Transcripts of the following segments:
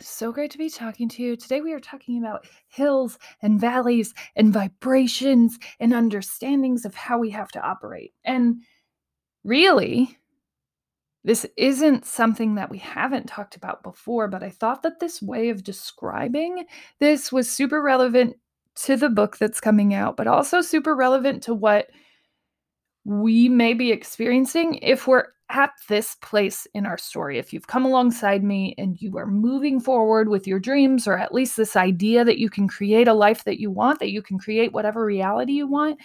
so great to be talking to you. Today we are talking about hills and valleys and vibrations and understandings of how we have to operate. And really, this isn't something that we haven't talked about before, but I thought that this way of describing this was super relevant to the book that's coming out, but also super relevant to what we may be experiencing if we're at this place in our story. If you've come alongside me and you are moving forward with your dreams, or at least this idea that you can create a life that you want, that you can create whatever reality you want,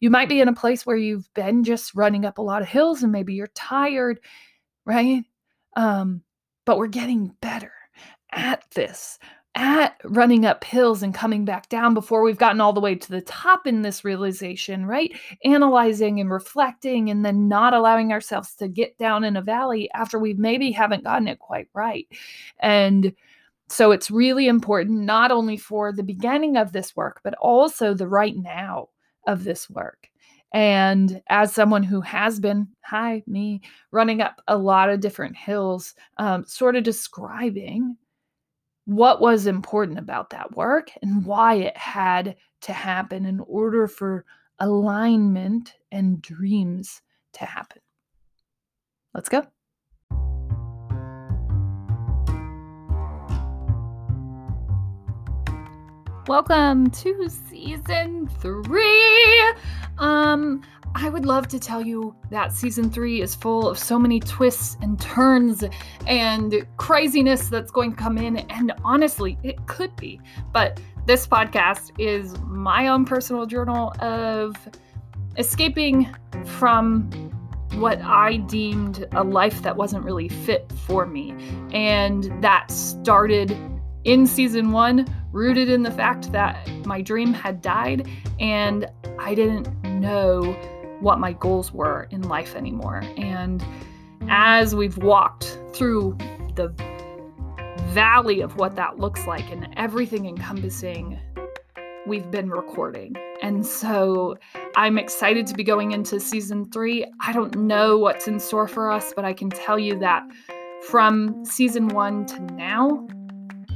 you might be in a place where you've been just running up a lot of hills and maybe you're tired, right? Um, but we're getting better at this at running up hills and coming back down before we've gotten all the way to the top in this realization, right? Analyzing and reflecting and then not allowing ourselves to get down in a valley after we maybe haven't gotten it quite right. And so it's really important not only for the beginning of this work, but also the right now of this work. And as someone who has been, hi, me, running up a lot of different hills, um, sort of describing what was important about that work and why it had to happen in order for alignment and dreams to happen. Let's go. Welcome to season three. Um, I would love to tell you that season three is full of so many twists and turns and craziness that's going to come in. And honestly, it could be. But this podcast is my own personal journal of escaping from what I deemed a life that wasn't really fit for me. And that started in season one, rooted in the fact that my dream had died and I didn't know what my goals were in life anymore. And as we've walked through the valley of what that looks like and everything encompassing, we've been recording. And so I'm excited to be going into season three. I don't know what's in store for us, but I can tell you that from season one to now,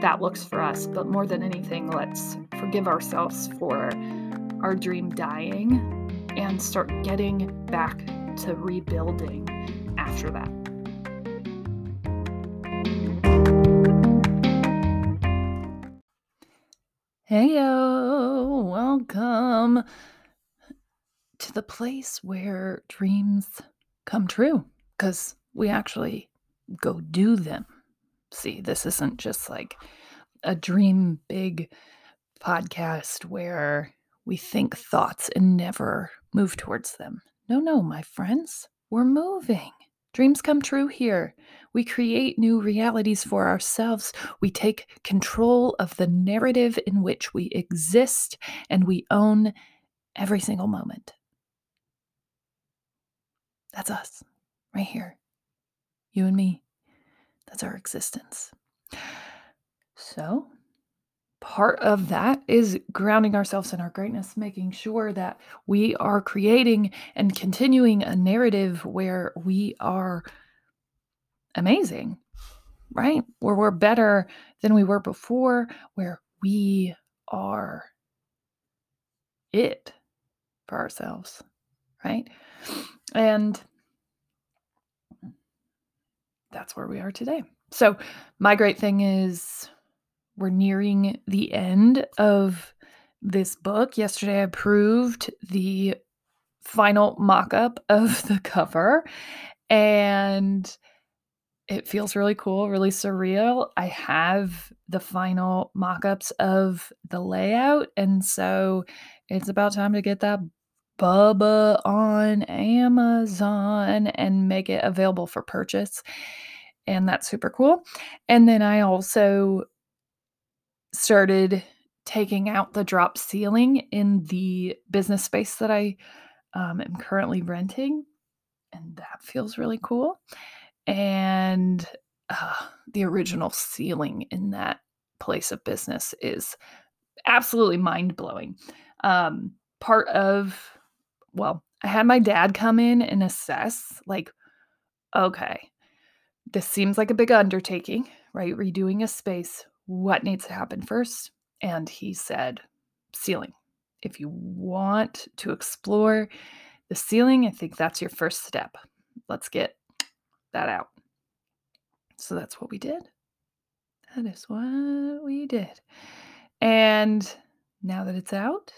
that looks for us. But more than anything, let's forgive ourselves for our dream dying and start getting back to rebuilding after that. Hey yo, welcome to the place where dreams come true because we actually go do them. See, this isn't just like a dream big podcast where we think thoughts and never move towards them. No, no, my friends, we're moving. Dreams come true here. We create new realities for ourselves. We take control of the narrative in which we exist, and we own every single moment. That's us, right here. You and me. That's our existence. So, part of that is grounding ourselves in our greatness, making sure that we are creating and continuing a narrative where we are amazing, right? Where we're better than we were before, where we are it for ourselves, right? And that's where we are today. So, my great thing is we're nearing the end of this book. Yesterday, I approved the final mock up of the cover, and it feels really cool, really surreal. I have the final mock ups of the layout, and so it's about time to get that Bubba on Amazon and make it available for purchase. And that's super cool. And then I also started taking out the drop ceiling in the business space that I um, am currently renting. And that feels really cool. And uh, the original ceiling in that place of business is absolutely mind blowing. Um, part of, well, I had my dad come in and assess, like, okay, this seems like a big undertaking, right? Redoing a space. What needs to happen first? And he said, ceiling. If you want to explore the ceiling, I think that's your first step. Let's get that out. So that's what we did. That is what we did. And now that it's out,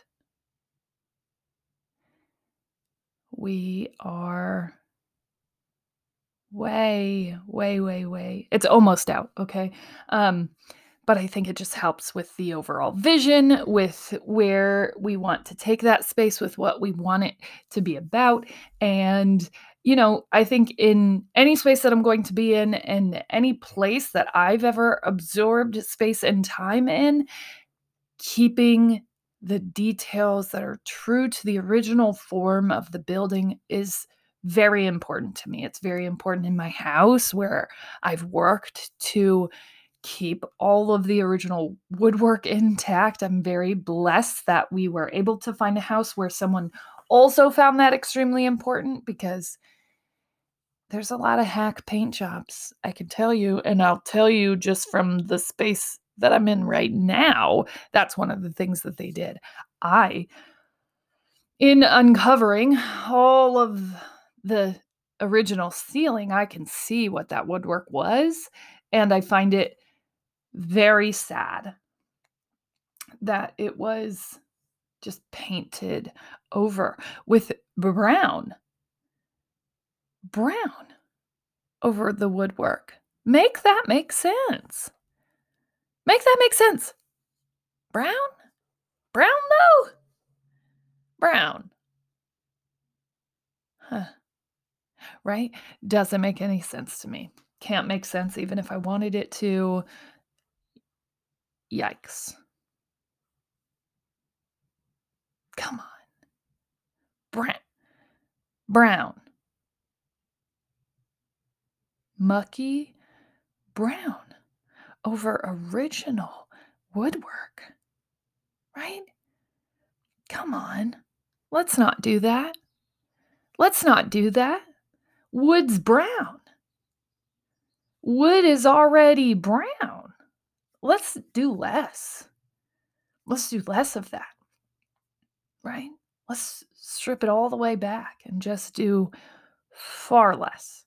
we are way, way, way, way. It's almost out. Okay. Um, but I think it just helps with the overall vision, with where we want to take that space, with what we want it to be about. And, you know, I think in any space that I'm going to be in and any place that I've ever absorbed space and time in, keeping the details that are true to the original form of the building is very important to me. It's very important in my house where I've worked to keep all of the original woodwork intact. I'm very blessed that we were able to find a house where someone also found that extremely important because there's a lot of hack paint jobs, I can tell you. And I'll tell you just from the space that I'm in right now, that's one of the things that they did. I, in uncovering all of the original ceiling, I can see what that woodwork was. And I find it very sad that it was just painted over with brown. Brown over the woodwork. Make that make sense. Make that make sense. Brown? Brown, though? Brown. Huh. Right? Doesn't make any sense to me. Can't make sense even if I wanted it to. Yikes. Come on. Brown. Brown. Mucky brown over original woodwork. Right? Come on. Let's not do that. Let's not do that. Wood's brown. Wood is already brown. Let's do less. Let's do less of that. Right? Let's strip it all the way back and just do far less.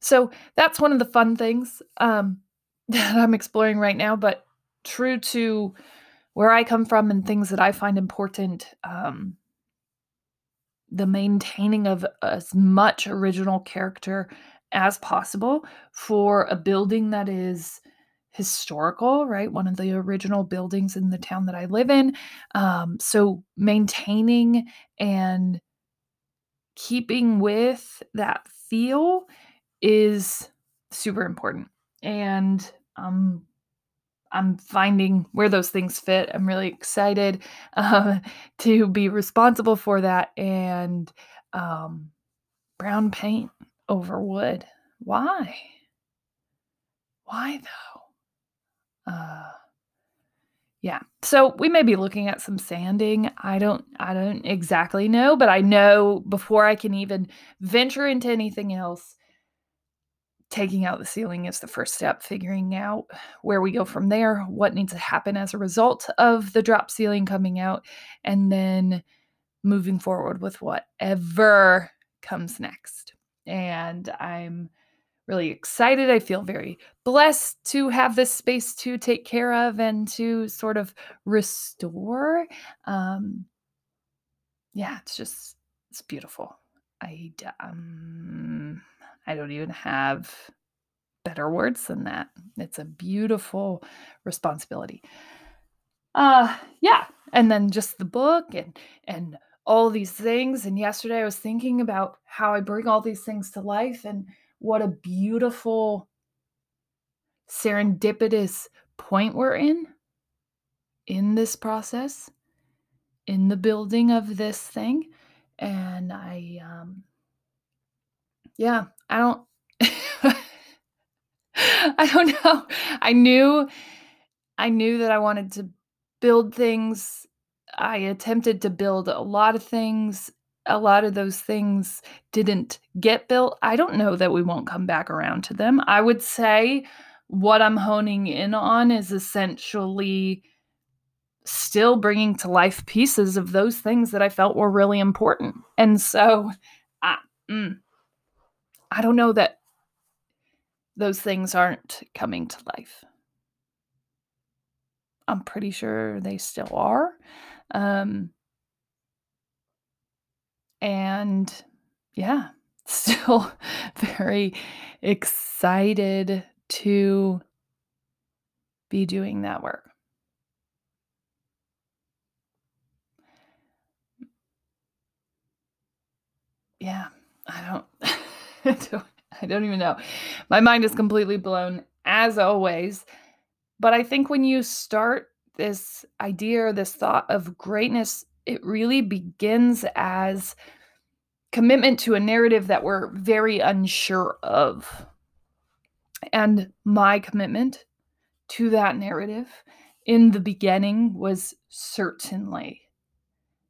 So that's one of the fun things. Um, that I'm exploring right now, but true to where I come from and things that I find important, um, the maintaining of as much original character as possible for a building that is historical, right? One of the original buildings in the town that I live in. Um, so maintaining and keeping with that feel is super important and um, I'm finding where those things fit. I'm really excited uh, to be responsible for that. And um, brown paint over wood. Why? Why though? Uh, yeah. So we may be looking at some sanding. I don't I don't exactly know, but I know before I can even venture into anything else, taking out the ceiling is the first step, figuring out where we go from there, what needs to happen as a result of the drop ceiling coming out, and then moving forward with whatever comes next. And I'm really excited. I feel very blessed to have this space to take care of and to sort of restore. Um, yeah, it's just it's beautiful. I um, I don't even have better words than that. It's a beautiful responsibility. Uh yeah, and then just the book and and all these things and yesterday I was thinking about how I bring all these things to life and what a beautiful serendipitous point we're in in this process in the building of this thing and I um yeah, I don't I don't know. I knew I knew that I wanted to build things. I attempted to build a lot of things. A lot of those things didn't get built. I don't know that we won't come back around to them. I would say what I'm honing in on is essentially still bringing to life pieces of those things that I felt were really important. And so I, mm, I don't know that those things aren't coming to life. I'm pretty sure they still are. Um, and yeah, still very excited to be doing that work. Yeah, I don't, I don't even know. My mind is completely blown as always. But I think when you start this idea or this thought of greatness, it really begins as commitment to a narrative that we're very unsure of. And my commitment to that narrative in the beginning was certainly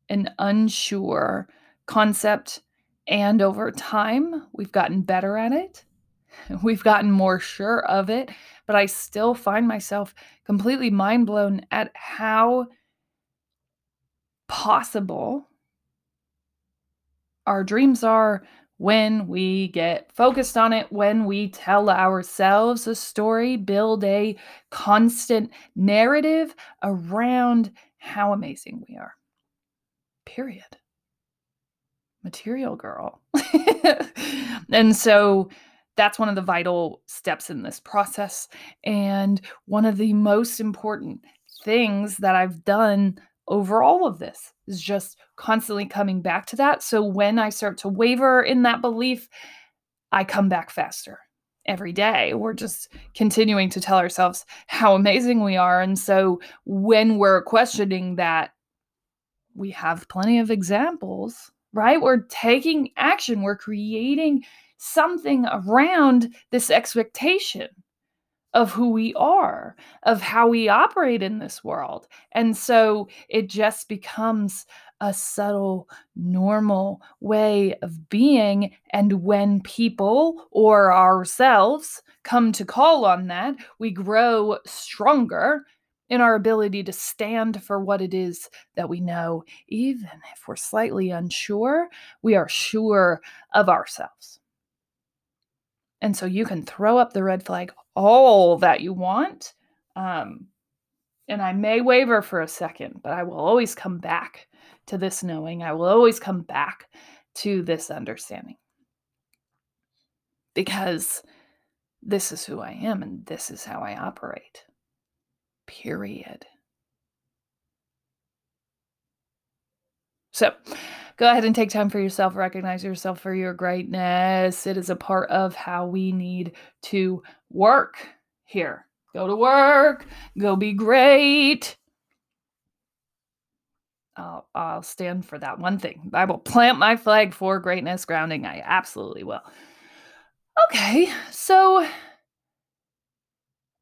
an unsure concept and over time, we've gotten better at it. We've gotten more sure of it, but I still find myself completely mind blown at how possible our dreams are when we get focused on it, when we tell ourselves a story, build a constant narrative around how amazing we are. Period material girl. and so that's one of the vital steps in this process. And one of the most important things that I've done over all of this is just constantly coming back to that. So when I start to waver in that belief, I come back faster every day. We're just continuing to tell ourselves how amazing we are. And so when we're questioning that, we have plenty of examples right? We're taking action, we're creating something around this expectation of who we are, of how we operate in this world. And so it just becomes a subtle, normal way of being. And when people or ourselves come to call on that, we grow stronger in our ability to stand for what it is that we know. Even if we're slightly unsure, we are sure of ourselves. And so you can throw up the red flag all that you want. Um, and I may waver for a second, but I will always come back to this knowing. I will always come back to this understanding. Because this is who I am and this is how I operate period. So go ahead and take time for yourself, recognize yourself for your greatness. It is a part of how we need to work here. Go to work, go be great. I'll, I'll stand for that one thing. I will plant my flag for greatness grounding. I absolutely will. Okay, so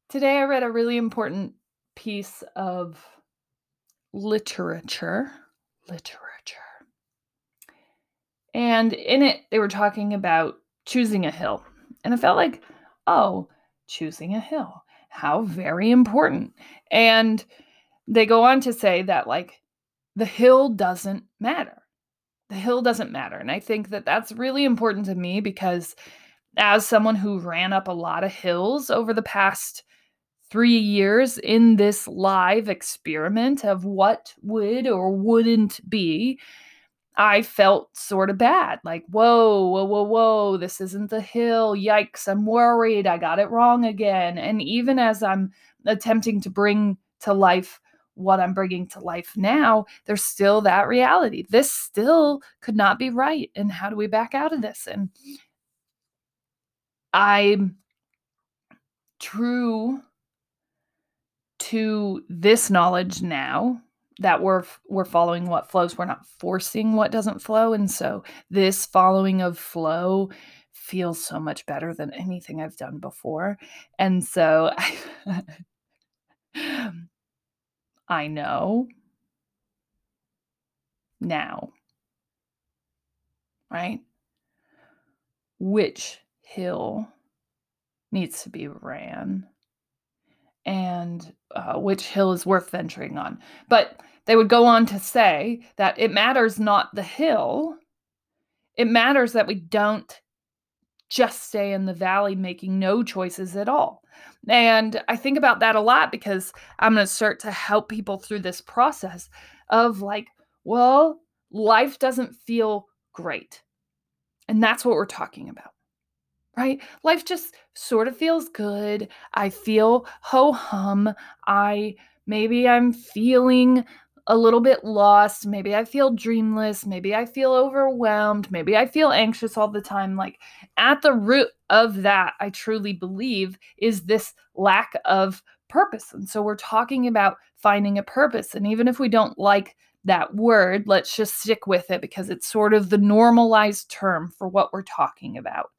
today I read a really important piece of literature. Literature. And in it, they were talking about choosing a hill. And I felt like, oh, choosing a hill. How very important. And they go on to say that, like, the hill doesn't matter. The hill doesn't matter. And I think that that's really important to me because as someone who ran up a lot of hills over the past three years in this live experiment of what would or wouldn't be, I felt sort of bad. Like, whoa, whoa, whoa, whoa, this isn't the hill. Yikes, I'm worried. I got it wrong again. And even as I'm attempting to bring to life what I'm bringing to life now, there's still that reality. This still could not be right. And how do we back out of this? And I'm true to this knowledge now that we're we're following what flows. We're not forcing what doesn't flow. And so this following of flow feels so much better than anything i've done before. And so I know now, right? Which hill needs to be ran and uh, which hill is worth venturing on. But they would go on to say that it matters not the hill, it matters that we don't just stay in the valley making no choices at all. And I think about that a lot because I'm going to start to help people through this process of like, well, life doesn't feel great. And that's what we're talking about, right? Life just sort of feels good. I feel ho hum. I maybe I'm feeling a little bit lost. Maybe I feel dreamless. Maybe I feel overwhelmed. Maybe I feel anxious all the time. Like at the root of that, I truly believe is this lack of purpose. And so we're talking about finding a purpose. And even if we don't like that word, let's just stick with it because it's sort of the normalized term for what we're talking about.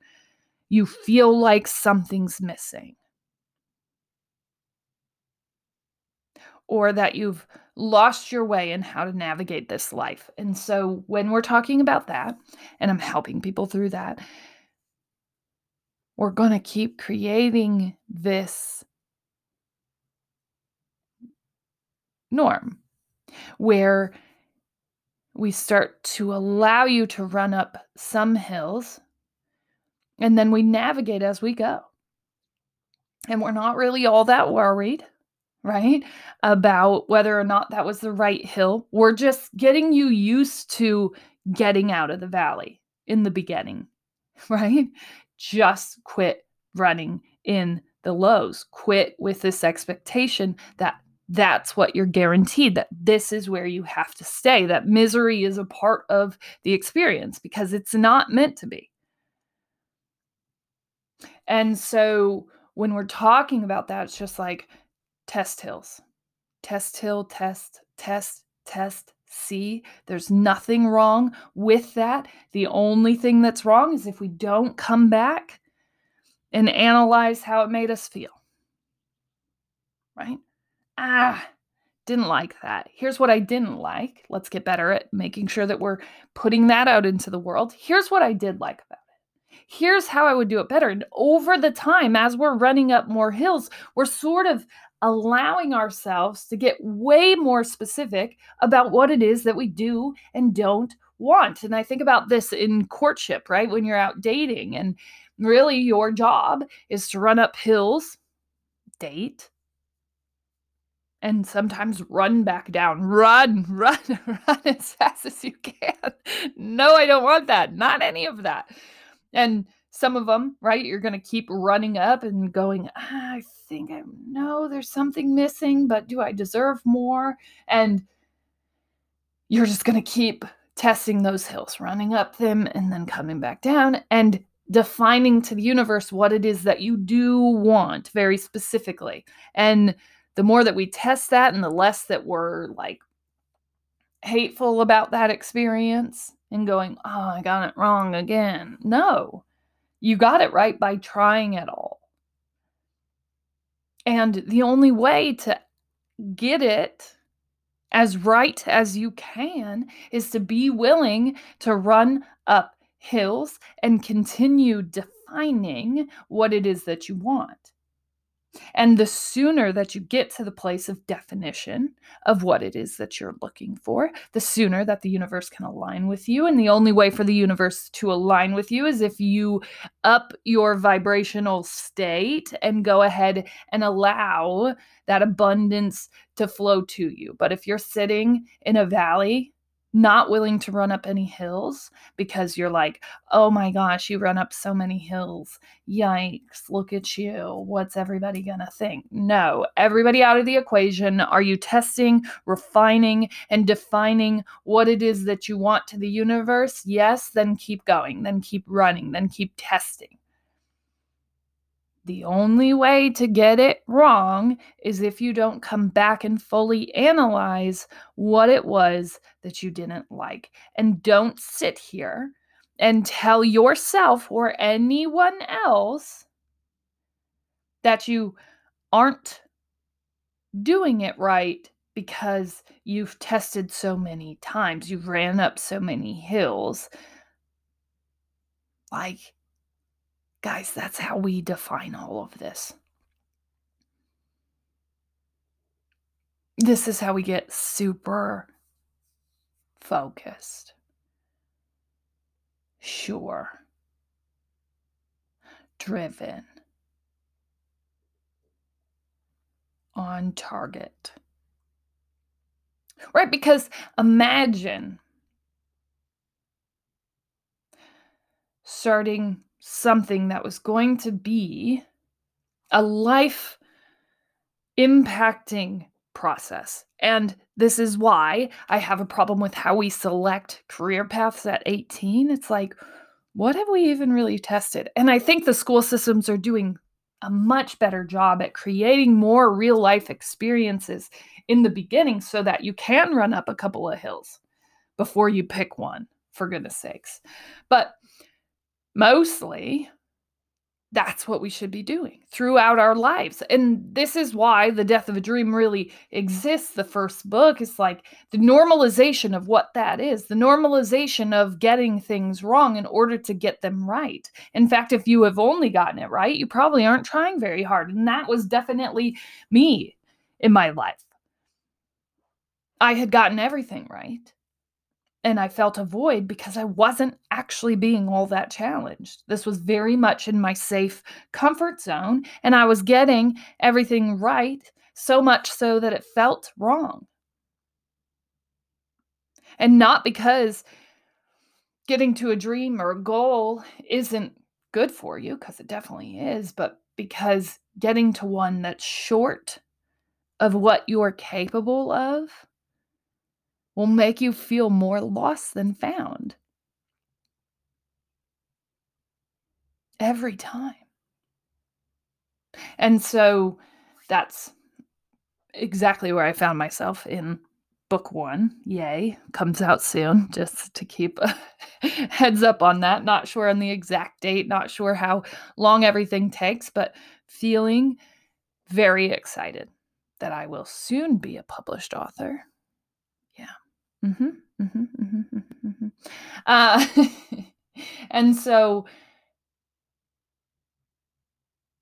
You feel like something's missing. Or that you've lost your way in how to navigate this life. And so when we're talking about that, and I'm helping people through that, we're going to keep creating this norm where we start to allow you to run up some hills and then we navigate as we go. And we're not really all that worried right? About whether or not that was the right hill. We're just getting you used to getting out of the valley in the beginning, right? Just quit running in the lows. Quit with this expectation that that's what you're guaranteed, that this is where you have to stay, that misery is a part of the experience because it's not meant to be. And so when we're talking about that, it's just like, test hills. Test hill, test, test, test, see. There's nothing wrong with that. The only thing that's wrong is if we don't come back and analyze how it made us feel. Right? Ah, didn't like that. Here's what I didn't like. Let's get better at making sure that we're putting that out into the world. Here's what I did like about. Here's how I would do it better. And over the time, as we're running up more hills, we're sort of allowing ourselves to get way more specific about what it is that we do and don't want. And I think about this in courtship, right? When you're out dating, and really your job is to run up hills, date, and sometimes run back down. Run, run, run as fast as you can. No, I don't want that. Not any of that. And some of them, right? You're going to keep running up and going, ah, I think I know there's something missing, but do I deserve more? And you're just going to keep testing those hills, running up them and then coming back down and defining to the universe what it is that you do want very specifically. And the more that we test that and the less that we're like hateful about that experience and going, oh, I got it wrong again. No, you got it right by trying it all. And the only way to get it as right as you can is to be willing to run up hills and continue defining what it is that you want. And the sooner that you get to the place of definition of what it is that you're looking for, the sooner that the universe can align with you. And the only way for the universe to align with you is if you up your vibrational state and go ahead and allow that abundance to flow to you. But if you're sitting in a valley, not willing to run up any hills because you're like, oh my gosh, you run up so many hills. Yikes, look at you. What's everybody gonna think? No, everybody out of the equation. Are you testing, refining, and defining what it is that you want to the universe? Yes, then keep going, then keep running, then keep testing. The only way to get it wrong is if you don't come back and fully analyze what it was that you didn't like. And don't sit here and tell yourself or anyone else that you aren't doing it right because you've tested so many times, you've ran up so many hills. Like, Guys, that's how we define all of this. This is how we get super focused, sure, driven, on target. Right? Because imagine starting something that was going to be a life impacting process. And this is why I have a problem with how we select career paths at 18. It's like, what have we even really tested? And I think the school systems are doing a much better job at creating more real life experiences in the beginning so that you can run up a couple of hills before you pick one, for goodness sakes. But mostly that's what we should be doing throughout our lives. And this is why The Death of a Dream really exists. The first book is like the normalization of what that is, the normalization of getting things wrong in order to get them right. In fact, if you have only gotten it right, you probably aren't trying very hard. And that was definitely me in my life. I had gotten everything right and I felt a void because I wasn't actually being all that challenged. This was very much in my safe comfort zone, and I was getting everything right, so much so that it felt wrong. And not because getting to a dream or a goal isn't good for you, because it definitely is, but because getting to one that's short of what you're capable of will make you feel more lost than found. Every time. And so that's exactly where I found myself in book one. Yay, comes out soon, just to keep heads up on that. Not sure on the exact date, not sure how long everything takes, but feeling very excited that I will soon be a published author. Mm-hmm, mm-hmm, mm-hmm, mm-hmm, mm-hmm. Uh, and so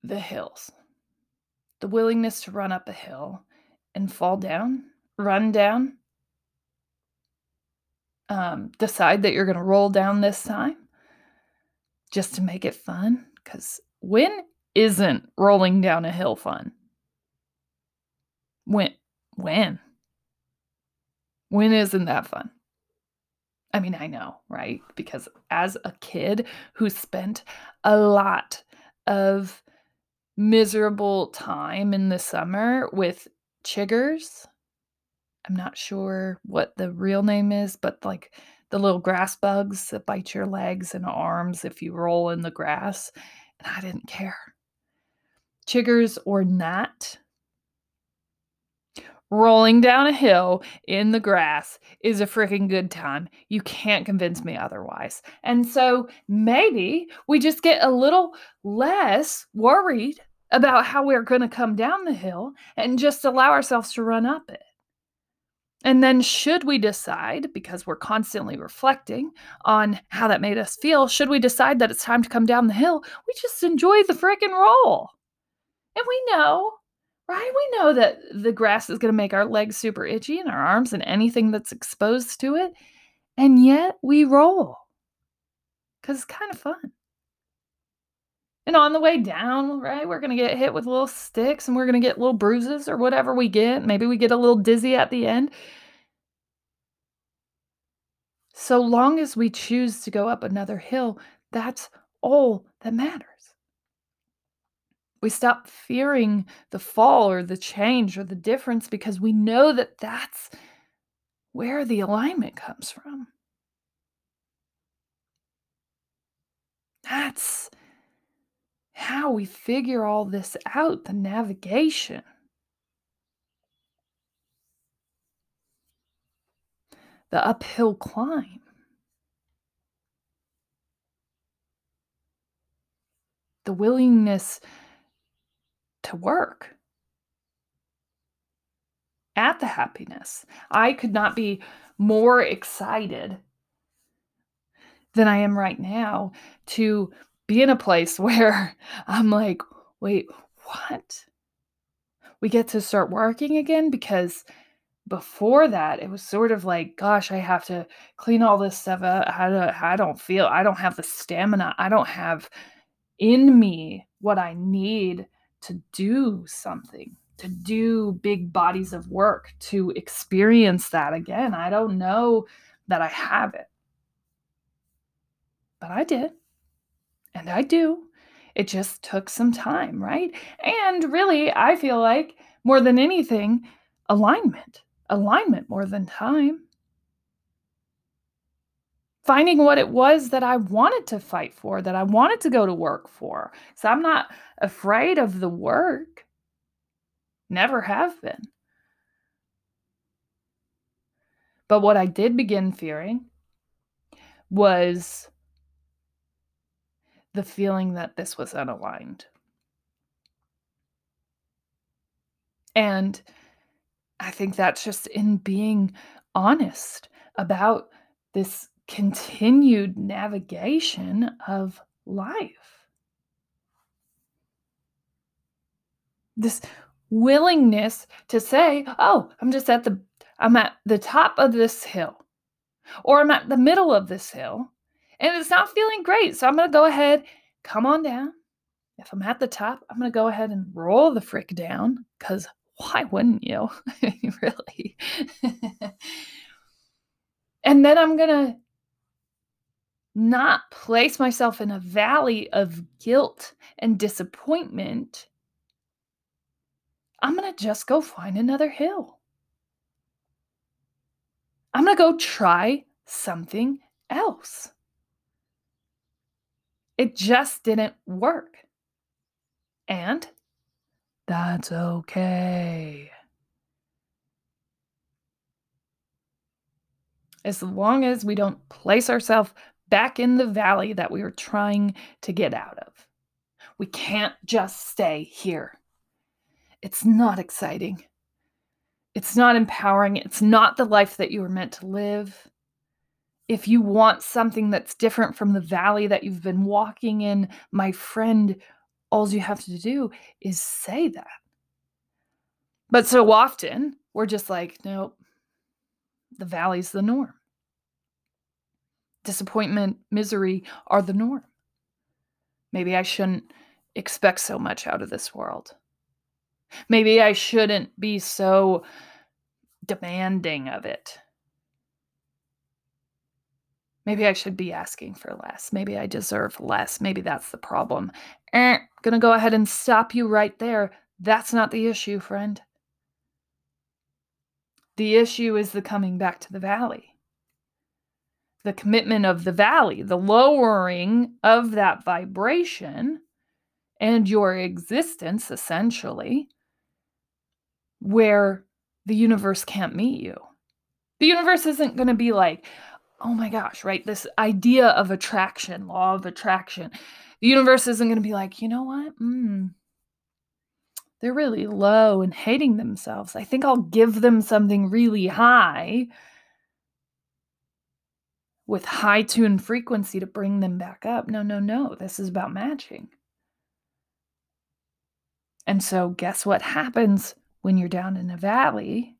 the hills, the willingness to run up a hill and fall down, run down, um, decide that you're going to roll down this time just to make it fun. Because when isn't rolling down a hill fun? When? When? When isn't that fun? I mean, I know, right? Because as a kid who spent a lot of miserable time in the summer with chiggers, I'm not sure what the real name is, but like the little grass bugs that bite your legs and arms if you roll in the grass. And I didn't care. Chiggers or not, rolling down a hill in the grass is a freaking good time. You can't convince me otherwise. And so maybe we just get a little less worried about how we're going to come down the hill and just allow ourselves to run up it. And then, should we decide, because we're constantly reflecting on how that made us feel, should we decide that it's time to come down the hill, we just enjoy the freaking roll. And we know, right? We know that the grass is going to make our legs super itchy and our arms and anything that's exposed to it. And yet we roll because it's kind of fun. And on the way down, right, we're going to get hit with little sticks and we're going to get little bruises or whatever we get. Maybe we get a little dizzy at the end. So long as we choose to go up another hill, that's all that matters. We stop fearing the fall or the change or the difference because we know that that's where the alignment comes from. That's how we figure all this out the navigation. The uphill climb. The willingness to work at the happiness. I could not be more excited than I am right now to be in a place where I'm like, wait, what? We get to start working again because before that it was sort of like gosh i have to clean all this stuff up i don't, I don't feel i don't have the stamina i don't have in me what i need to do something to do big bodies of work to experience that again i don't know that i have it but I did. And I do. It just took some time, right? And really, I feel like more than anything, alignment. Alignment more than time. Finding what it was that I wanted to fight for, that I wanted to go to work for. So I'm not afraid of the work. Never have been. But what I did begin fearing was the feeling that this was unaligned. And I think that's just in being honest about this continued navigation of life. This willingness to say, "Oh, I'm just at the I'm at the top of this hill." Or I'm at the middle of this hill and it's not feeling great. So I'm going to go ahead, come on down. If I'm at the top, I'm going to go ahead and roll the frick down because why wouldn't you? really? and then I'm going to not place myself in a valley of guilt and disappointment. I'm going to just go find another hill. I'm going to go try something else. It just didn't work. And that's okay. As long as we don't place ourselves back in the valley that we were trying to get out of. We can't just stay here. It's not exciting. It's not empowering. It's not the life that you were meant to live if you want something that's different from the valley that you've been walking in, my friend, all you have to do is say that. But so often, we're just like, nope, the valley's the norm. Disappointment, misery are the norm. Maybe I shouldn't expect so much out of this world. Maybe I shouldn't be so demanding of it. Maybe I should be asking for less. Maybe I deserve less. Maybe that's the problem. Eh, gonna go ahead and stop you right there. That's not the issue, friend. The issue is the coming back to the valley. The commitment of the valley, the lowering of that vibration and your existence, essentially, where the universe can't meet you. The universe isn't going to be like, oh my gosh, right? This idea of attraction, law of attraction. The universe isn't going to be like, you know what? Mm, they're really low and hating themselves. I think I'll give them something really high with high tune frequency to bring them back up. No, no, no. This is about matching. And so, guess what happens when you're down in a valley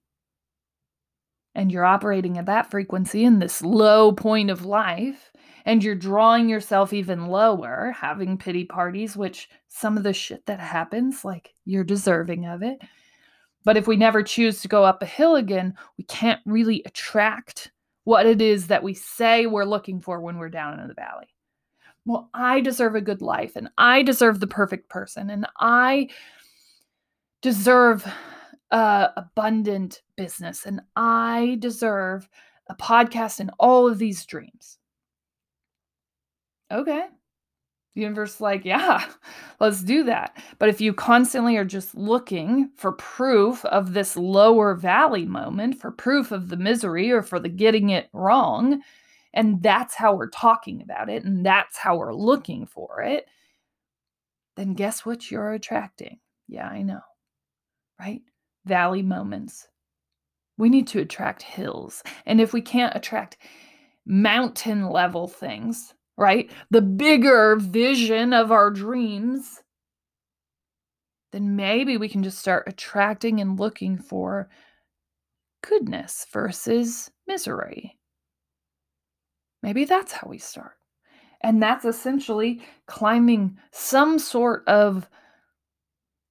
and you're operating at that frequency in this low point of life? and you're drawing yourself even lower, having pity parties, which some of the shit that happens, like you're deserving of it. But if we never choose to go up a hill again, we can't really attract what it is that we say we're looking for when we're down in the valley. Well, I deserve a good life and I deserve the perfect person and I deserve uh, abundant business and I deserve a podcast and all of these dreams okay. The universe is like, yeah, let's do that. But if you constantly are just looking for proof of this lower valley moment, for proof of the misery or for the getting it wrong, and that's how we're talking about it, and that's how we're looking for it, then guess what you're attracting? Yeah, I know, right? Valley moments. We need to attract hills. And if we can't attract mountain level things, right? The bigger vision of our dreams, then maybe we can just start attracting and looking for goodness versus misery. Maybe that's how we start. And that's essentially climbing some sort of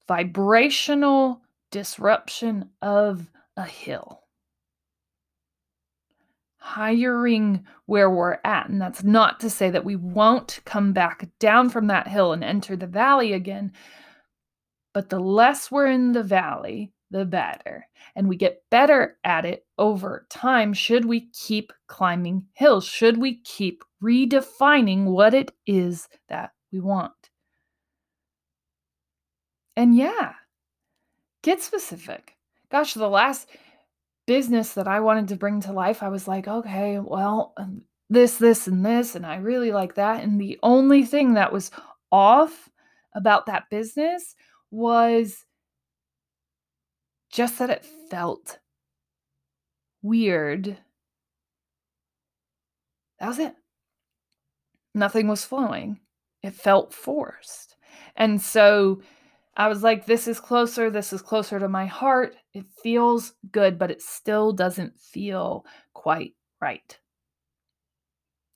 vibrational disruption of a hill hiring where we're at. And that's not to say that we won't come back down from that hill and enter the valley again. But the less we're in the valley, the better. And we get better at it over time. Should we keep climbing hills? Should we keep redefining what it is that we want? And yeah, get specific. Gosh, the last business that I wanted to bring to life, I was like, okay, well, um, this, this, and this, and I really like that. And the only thing that was off about that business was just that it felt weird. That was it. Nothing was flowing. It felt forced. And so I was like, this is closer. This is closer to my heart. It feels good, but it still doesn't feel quite right.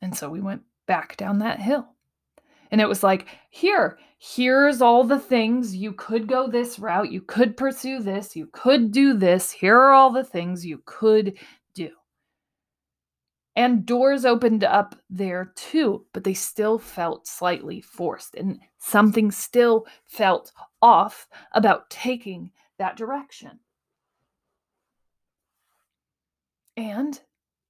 And so we went back down that hill. And it was like, here, here's all the things. You could go this route. You could pursue this. You could do this. Here are all the things you could. And doors opened up there too, but they still felt slightly forced, and something still felt off about taking that direction. And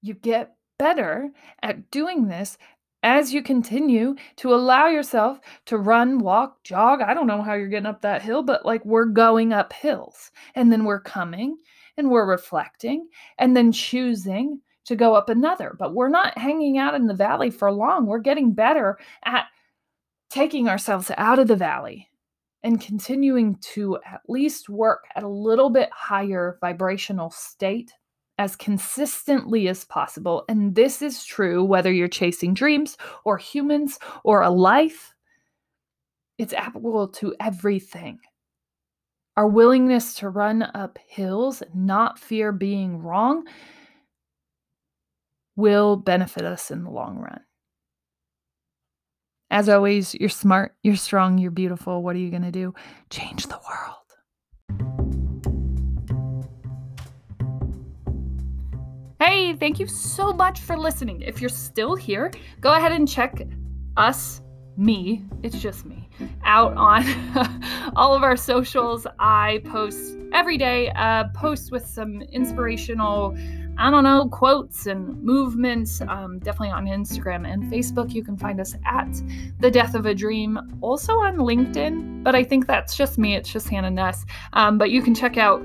you get better at doing this as you continue to allow yourself to run, walk, jog. I don't know how you're getting up that hill, but like we're going up hills and then we're coming and we're reflecting and then choosing to go up another. But we're not hanging out in the valley for long. We're getting better at taking ourselves out of the valley and continuing to at least work at a little bit higher vibrational state as consistently as possible. And this is true whether you're chasing dreams or humans or a life, it's applicable to everything. Our willingness to run up hills, not fear being wrong, will benefit us in the long run. As always, you're smart, you're strong, you're beautiful. What are you going to do? Change the world. Hey, thank you so much for listening. If you're still here, go ahead and check us, me, it's just me, out on all of our socials. I post every day, uh, post with some inspirational I don't know, quotes and movements, um, definitely on Instagram and Facebook. You can find us at The Death of a Dream, also on LinkedIn, but I think that's just me. It's just Hannah Ness. Um, but you can check out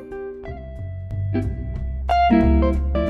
Thank you.